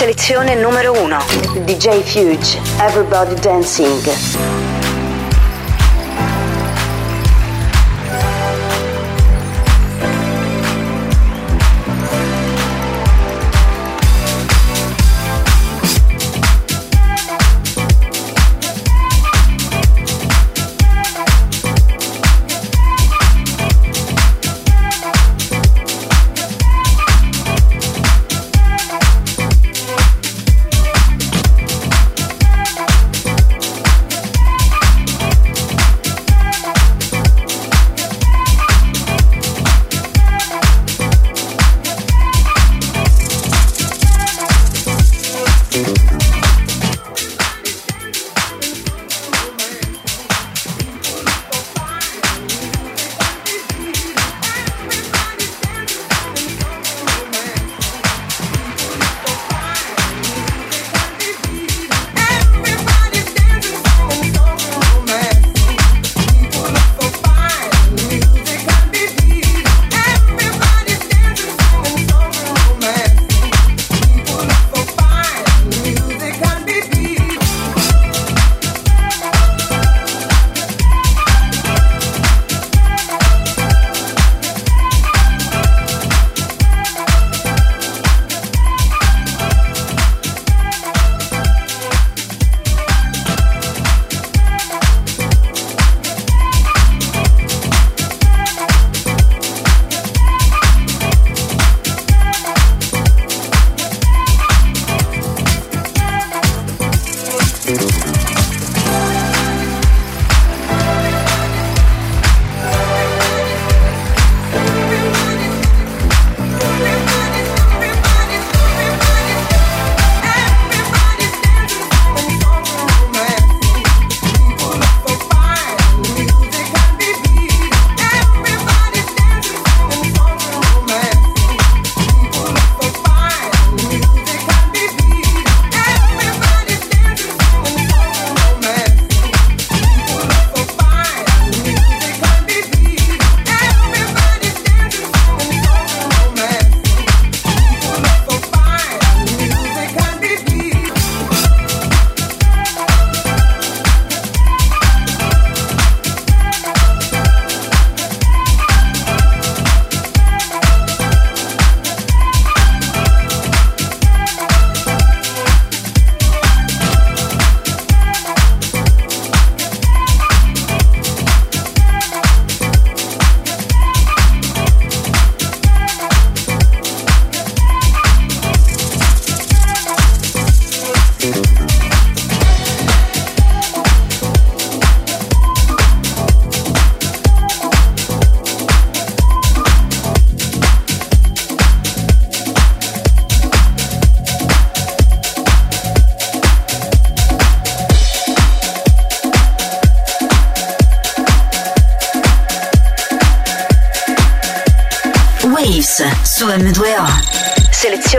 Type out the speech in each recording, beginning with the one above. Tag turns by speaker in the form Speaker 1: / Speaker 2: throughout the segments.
Speaker 1: Selezione numero 1.
Speaker 2: DJ Fuge, Everybody Dancing.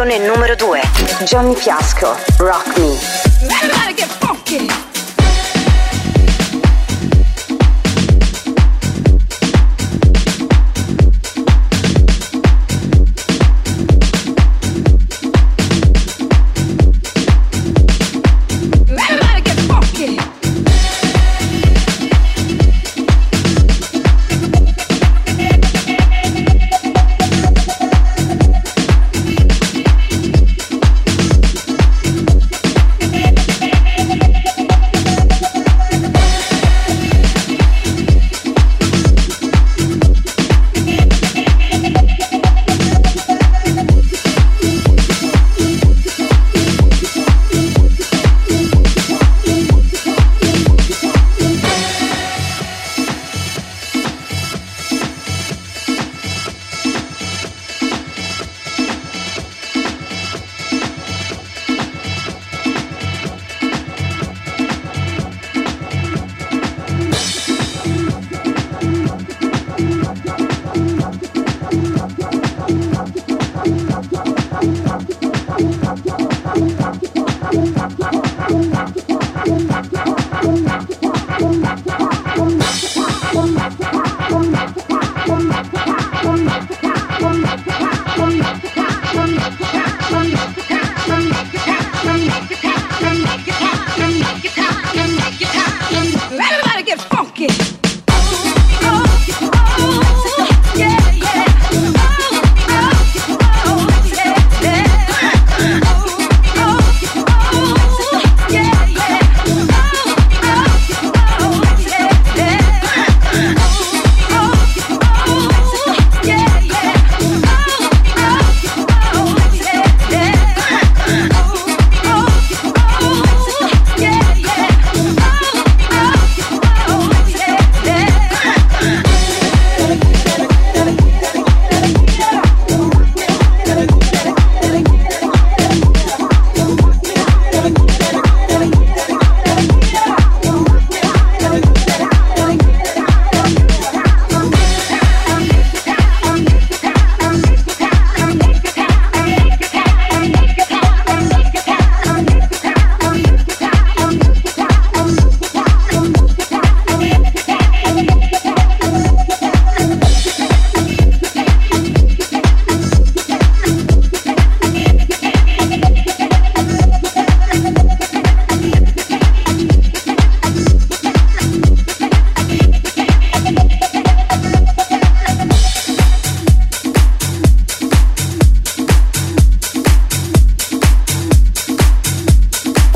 Speaker 1: Selezione numero 2.
Speaker 2: Johnny Fiasco, Rock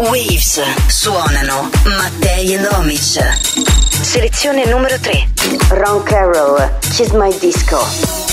Speaker 1: Waves suonano Mattei and Omic. Selezione numero 3.
Speaker 2: Ron Carroll, Kiss My Disco.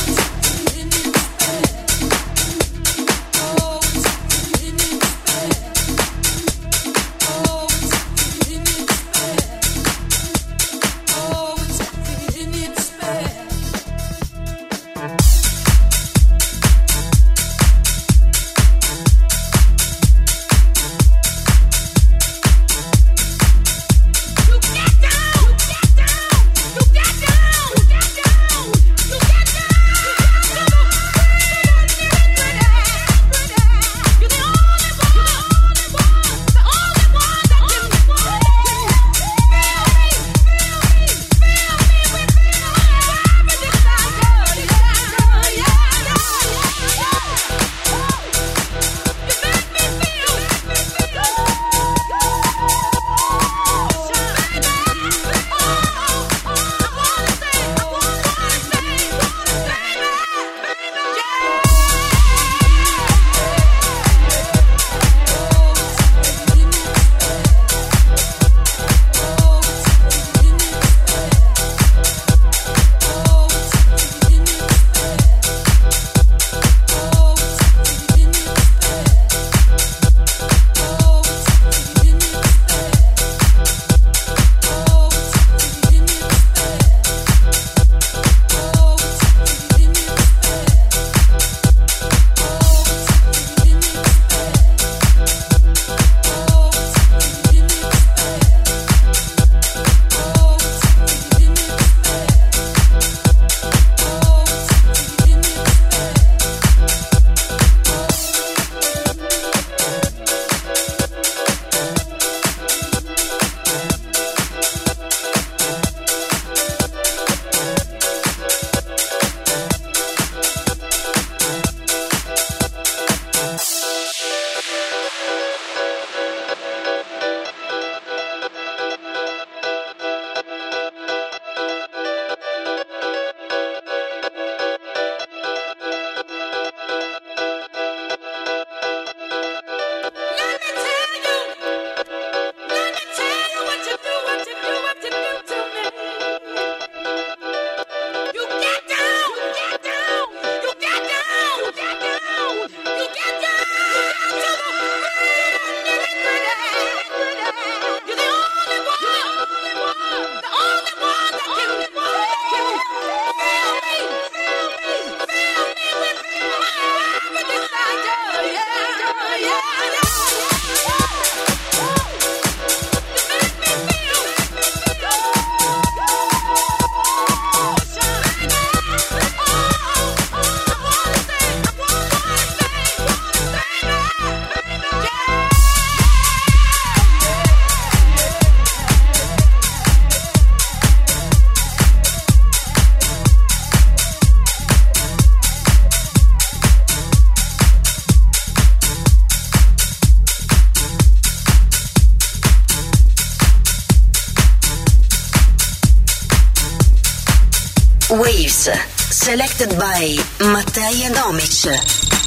Speaker 1: Selected by Mattei and Omic.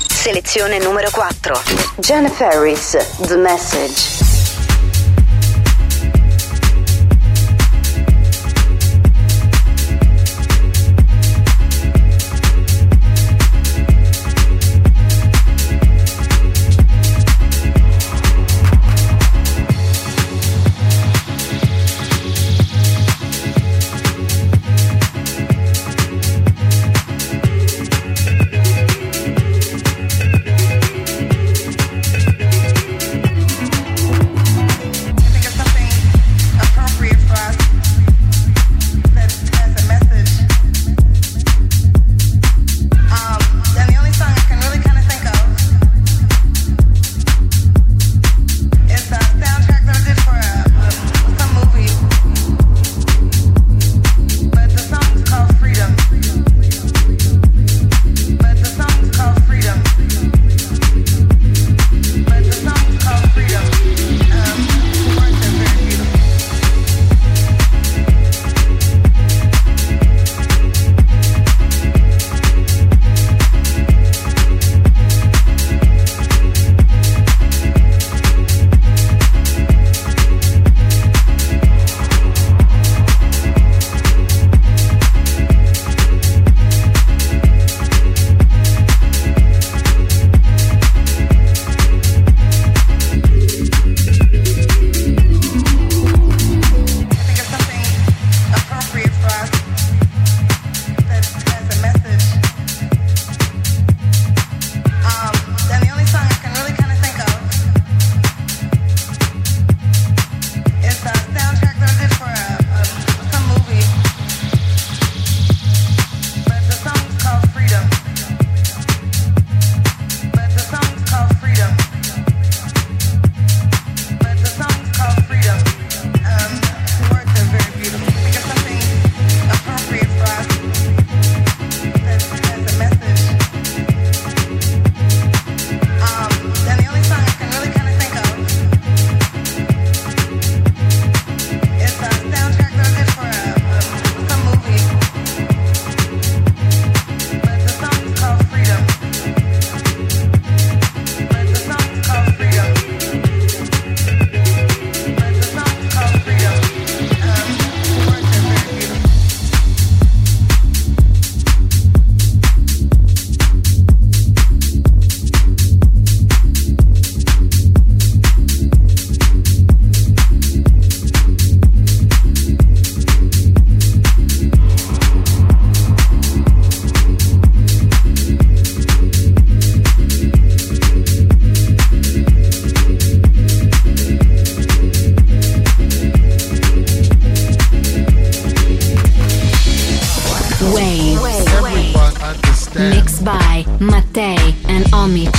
Speaker 1: Selezione numero 4.
Speaker 2: Jennifer Harris, The Message.
Speaker 3: Mattei and Omich.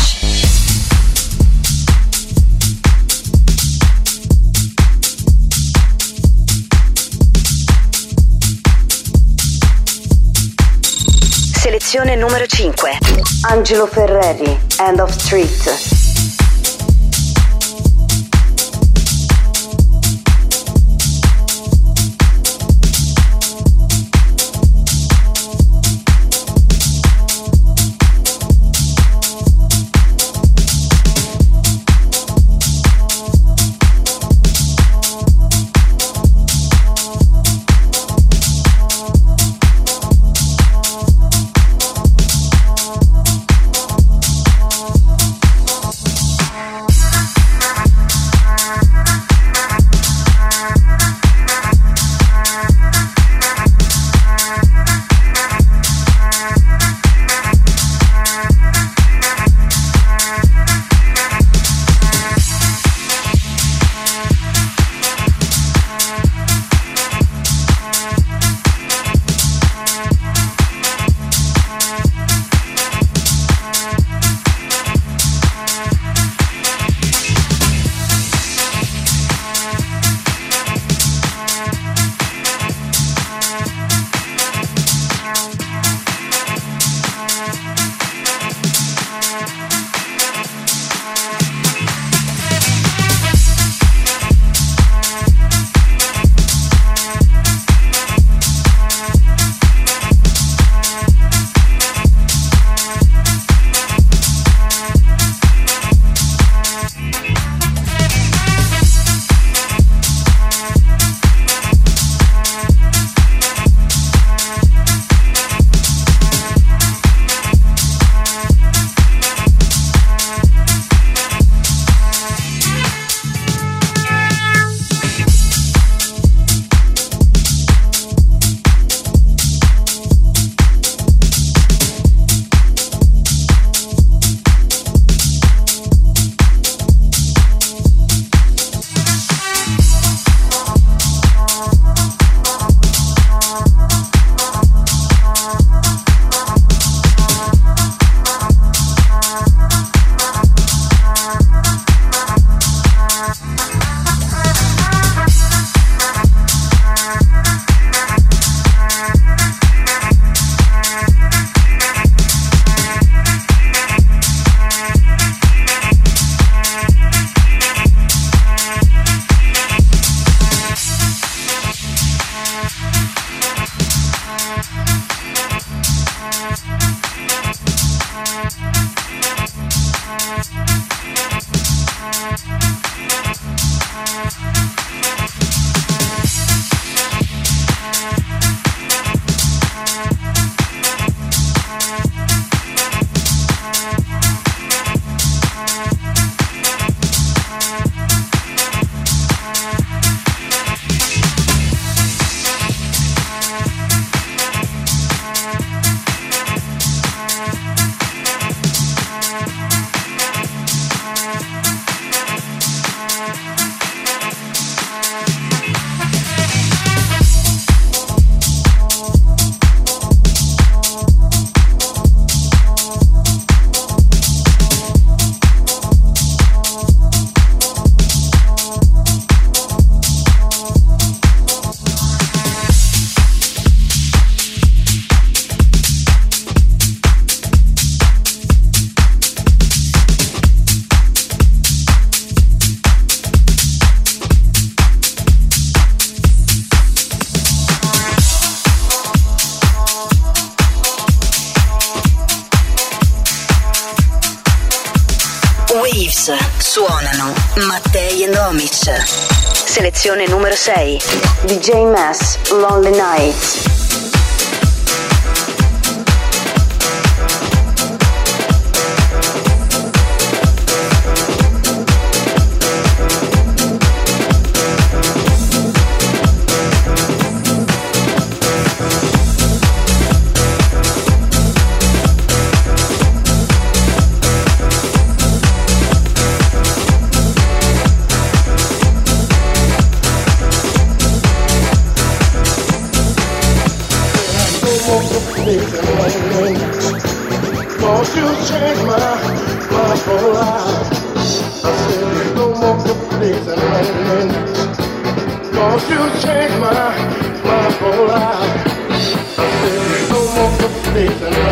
Speaker 1: Selezione numero 5.
Speaker 2: Angelo Ferreri, End of Street.
Speaker 1: Selezione numero 6.
Speaker 2: DJ Mass, Lonely Nights.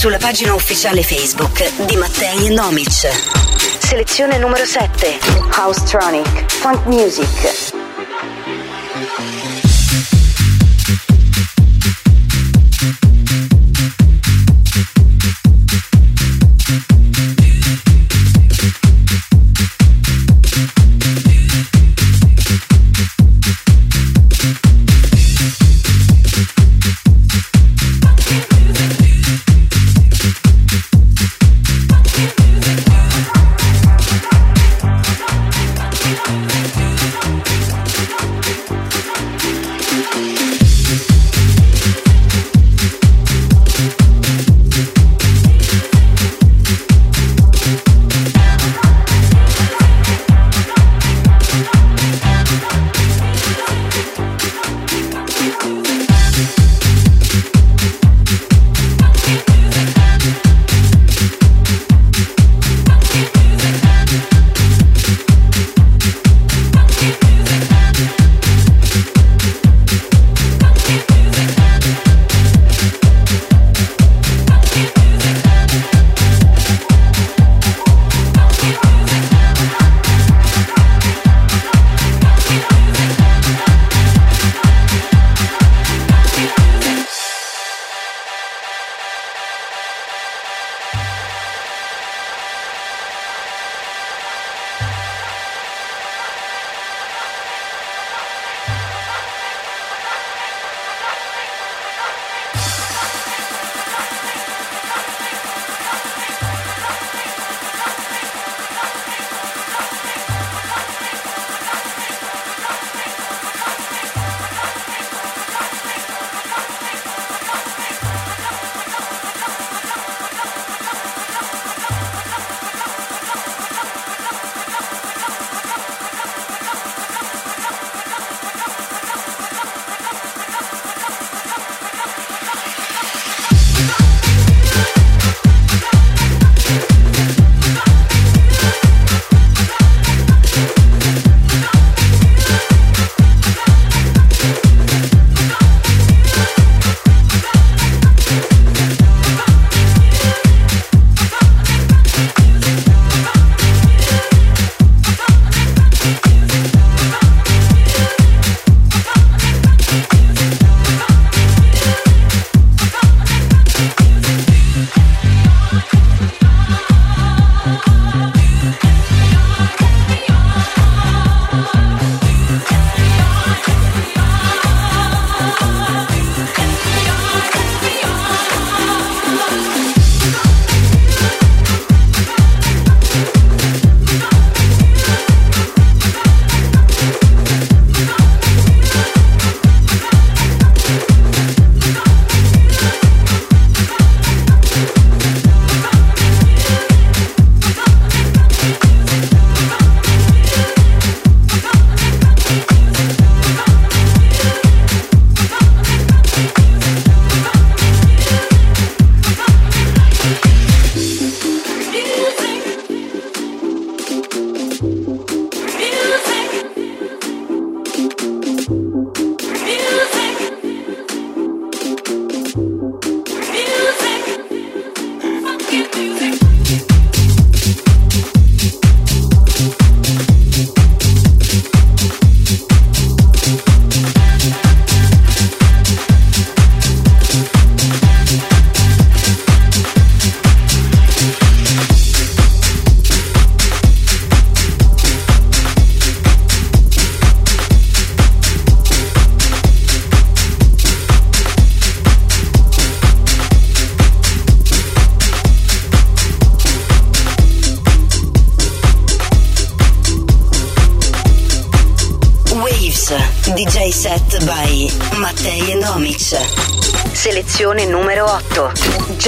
Speaker 1: sulla pagina ufficiale Facebook di Mattei e Nomic. Selezione numero 7.
Speaker 2: House Tronic. Funk Music.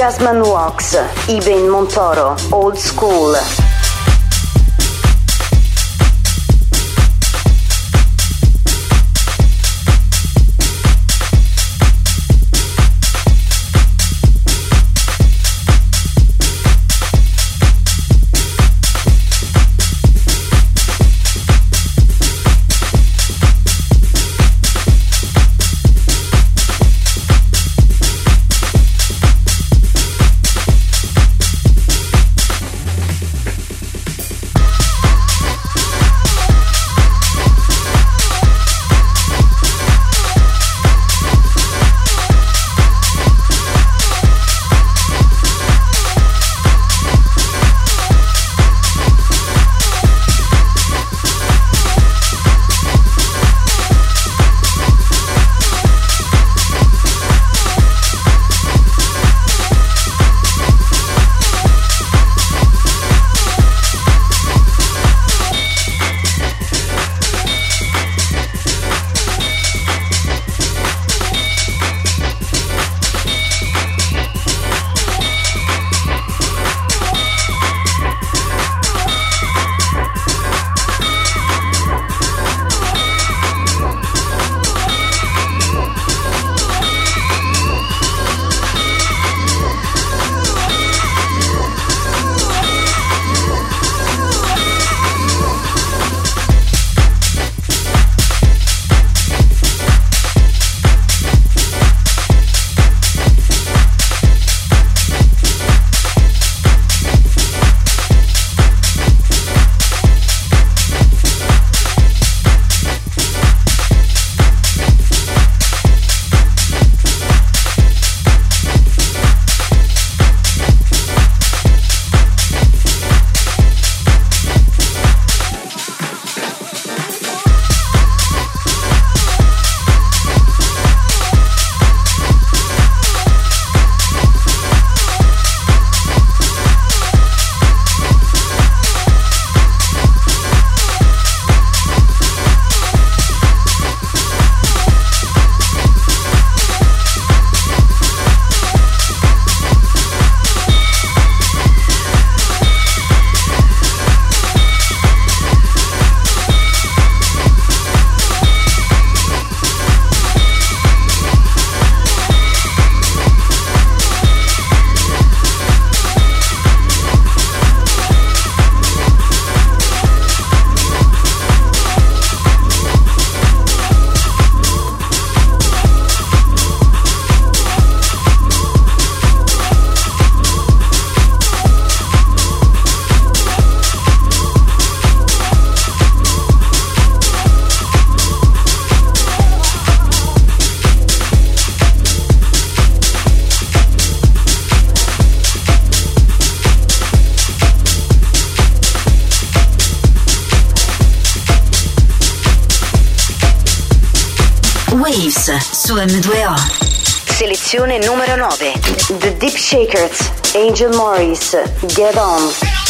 Speaker 2: Jasmine Walks, Iben Montoro, Old School.
Speaker 1: Su M2O. Selezione numero 9.
Speaker 2: The Deep Shakers, Angel Morris, Get On.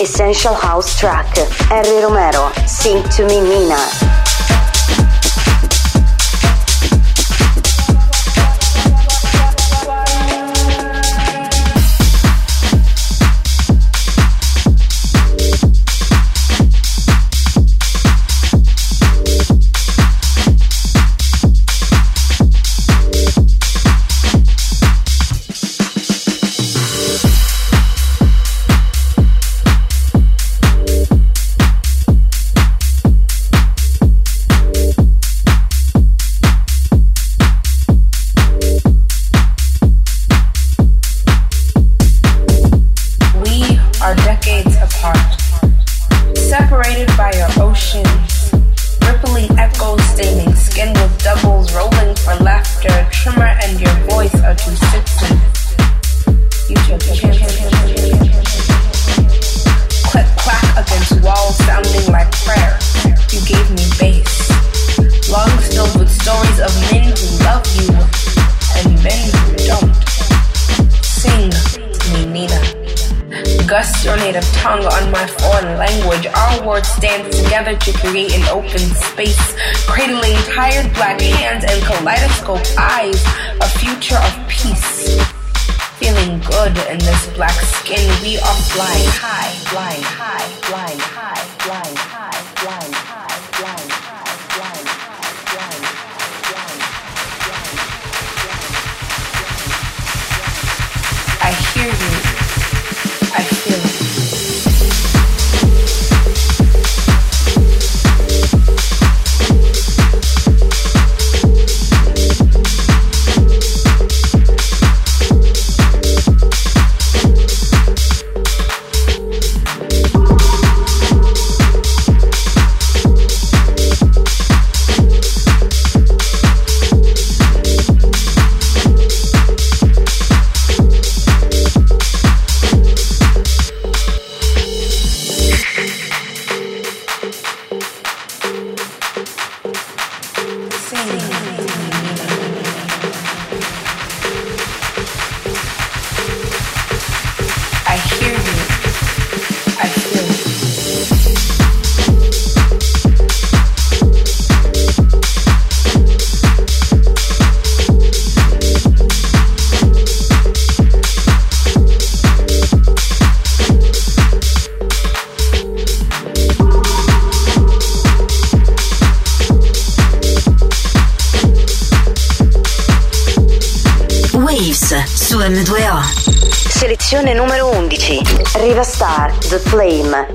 Speaker 2: Essential House Track. Harry Romero, Sing to Me Nina.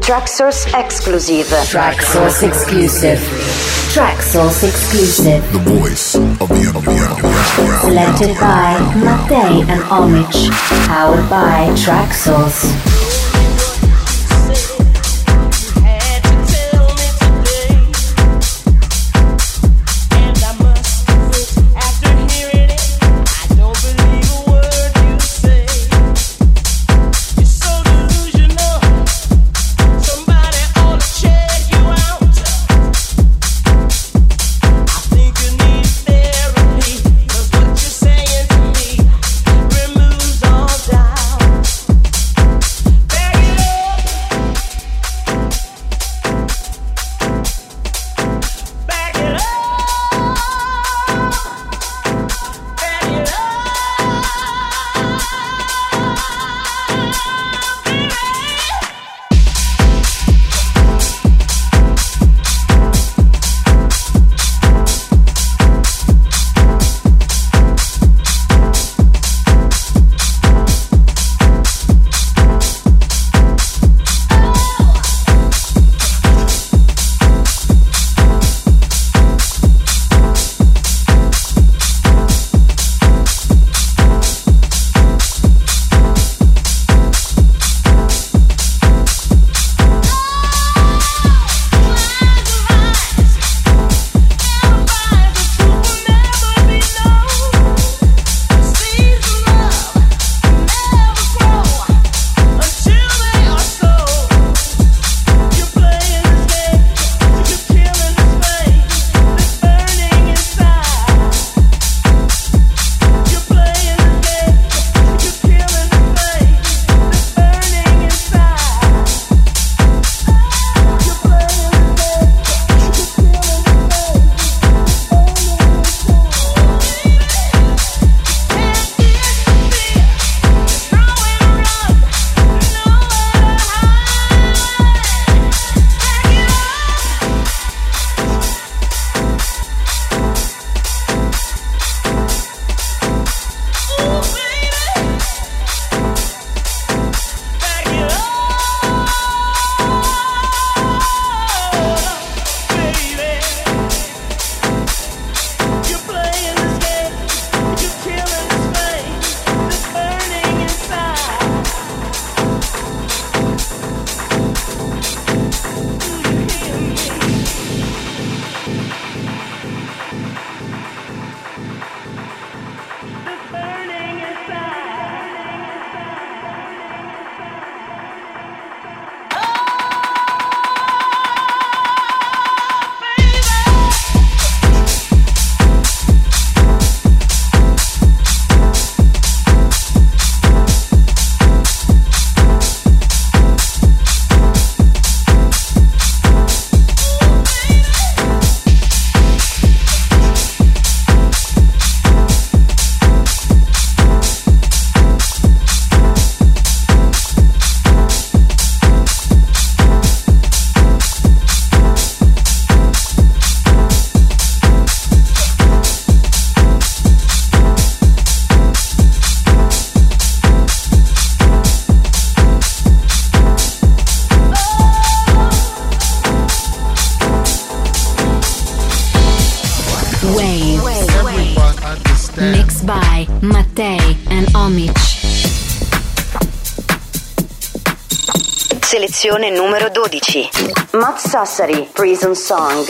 Speaker 2: Tracksource exclusive.
Speaker 3: Tracksource exclusive. Tracksource exclusive. The voice of the underground. Selected by Matei and Omich. Powered by Tracksource.
Speaker 1: Selezione numero 12.
Speaker 2: Matt Sassari, Prison Song.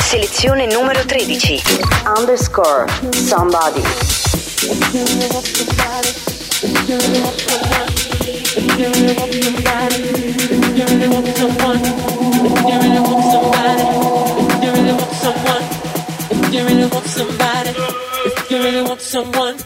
Speaker 1: Selezione numero 13.
Speaker 2: Underscore Somebody.
Speaker 4: someone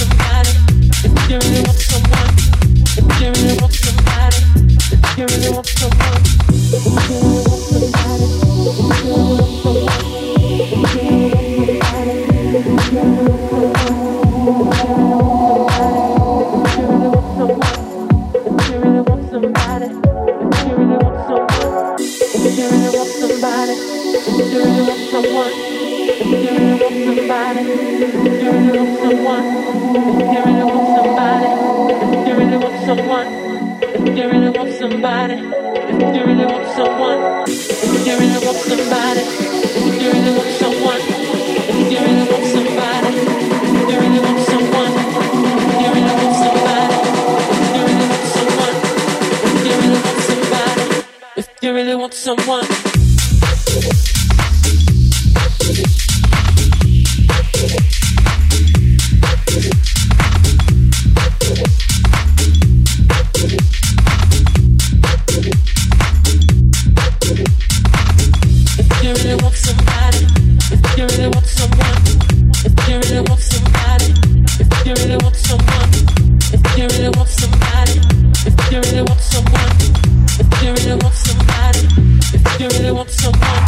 Speaker 4: you really want someone,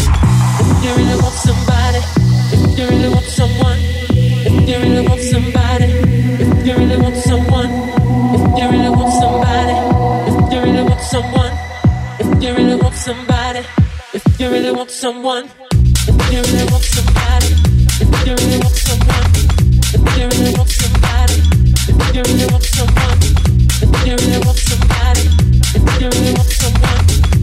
Speaker 4: if you really want somebody, if you really want someone, if you really want somebody, if you really want someone, if you really want somebody, if you really want someone, if you really want somebody, if you really want someone, if you really want somebody, if you really want someone, if you really want somebody, if you really want someone, if you really want somebody, if you really want someone.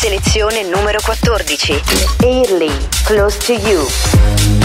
Speaker 1: Selezione numero 14.
Speaker 2: Early, close to you.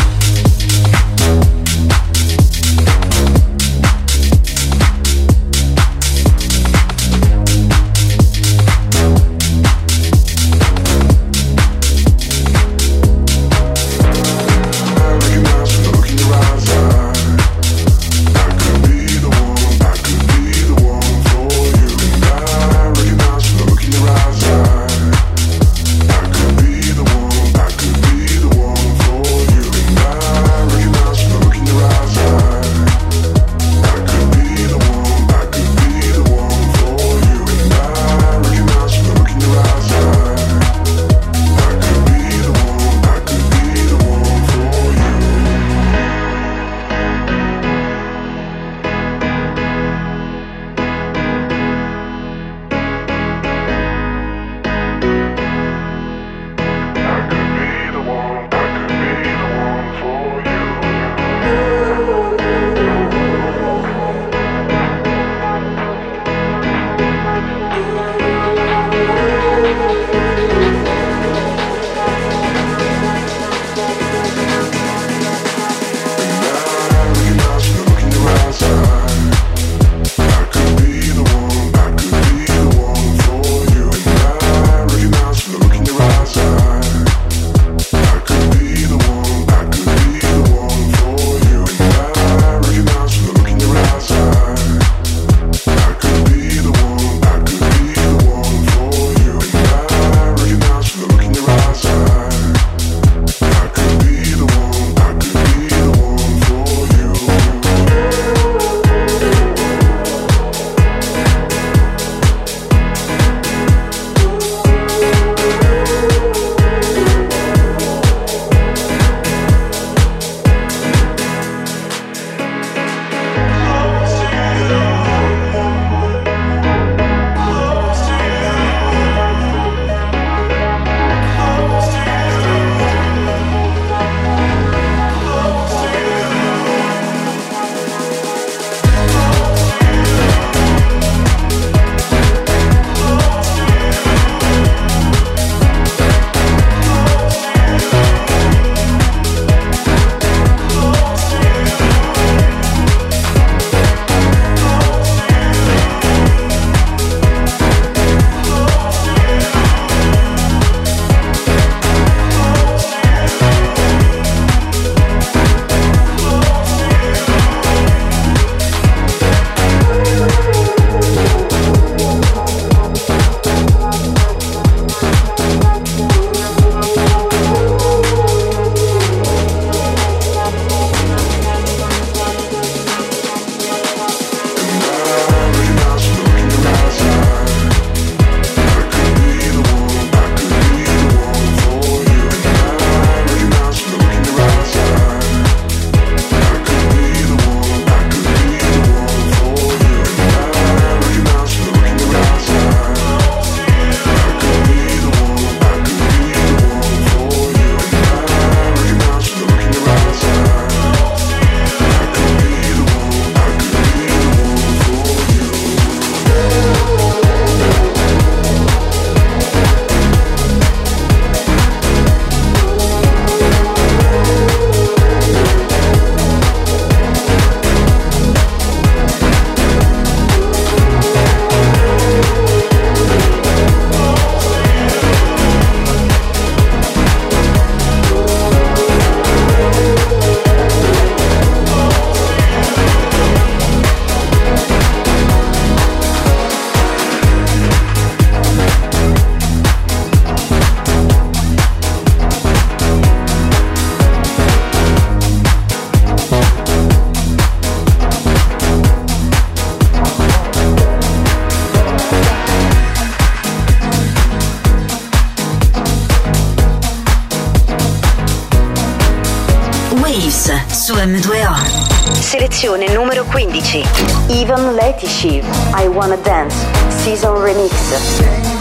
Speaker 1: M2R. Selezione numero 15.
Speaker 2: Even Lady Shiv, I Wanna Dance, Season Remix.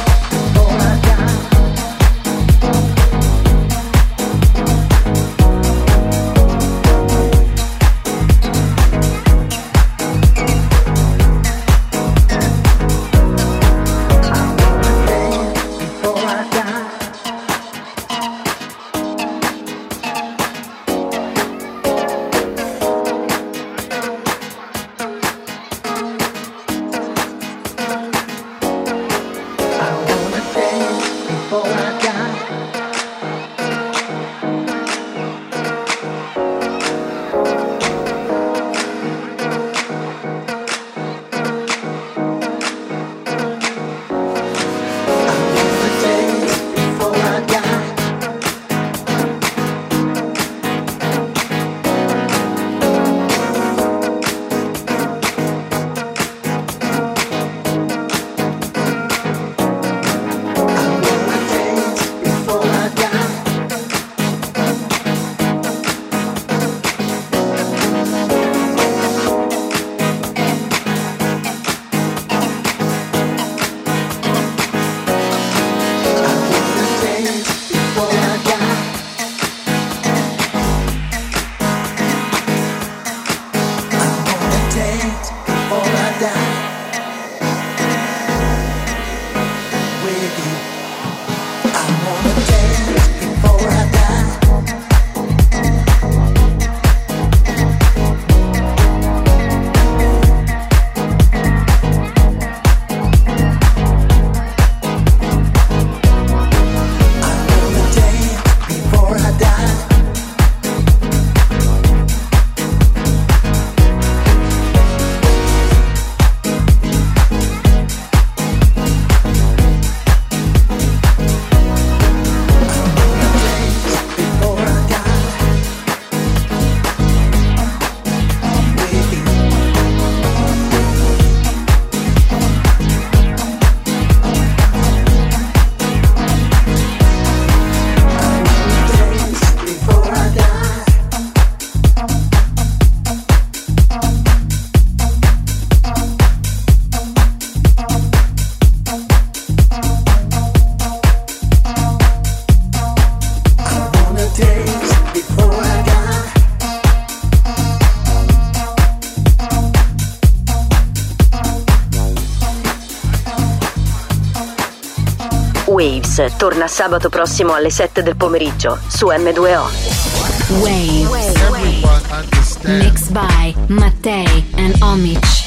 Speaker 1: Waves torna sabato prossimo alle 7 del pomeriggio su M2O.
Speaker 3: Waves.
Speaker 5: Mixed
Speaker 3: by Mattei and Omich.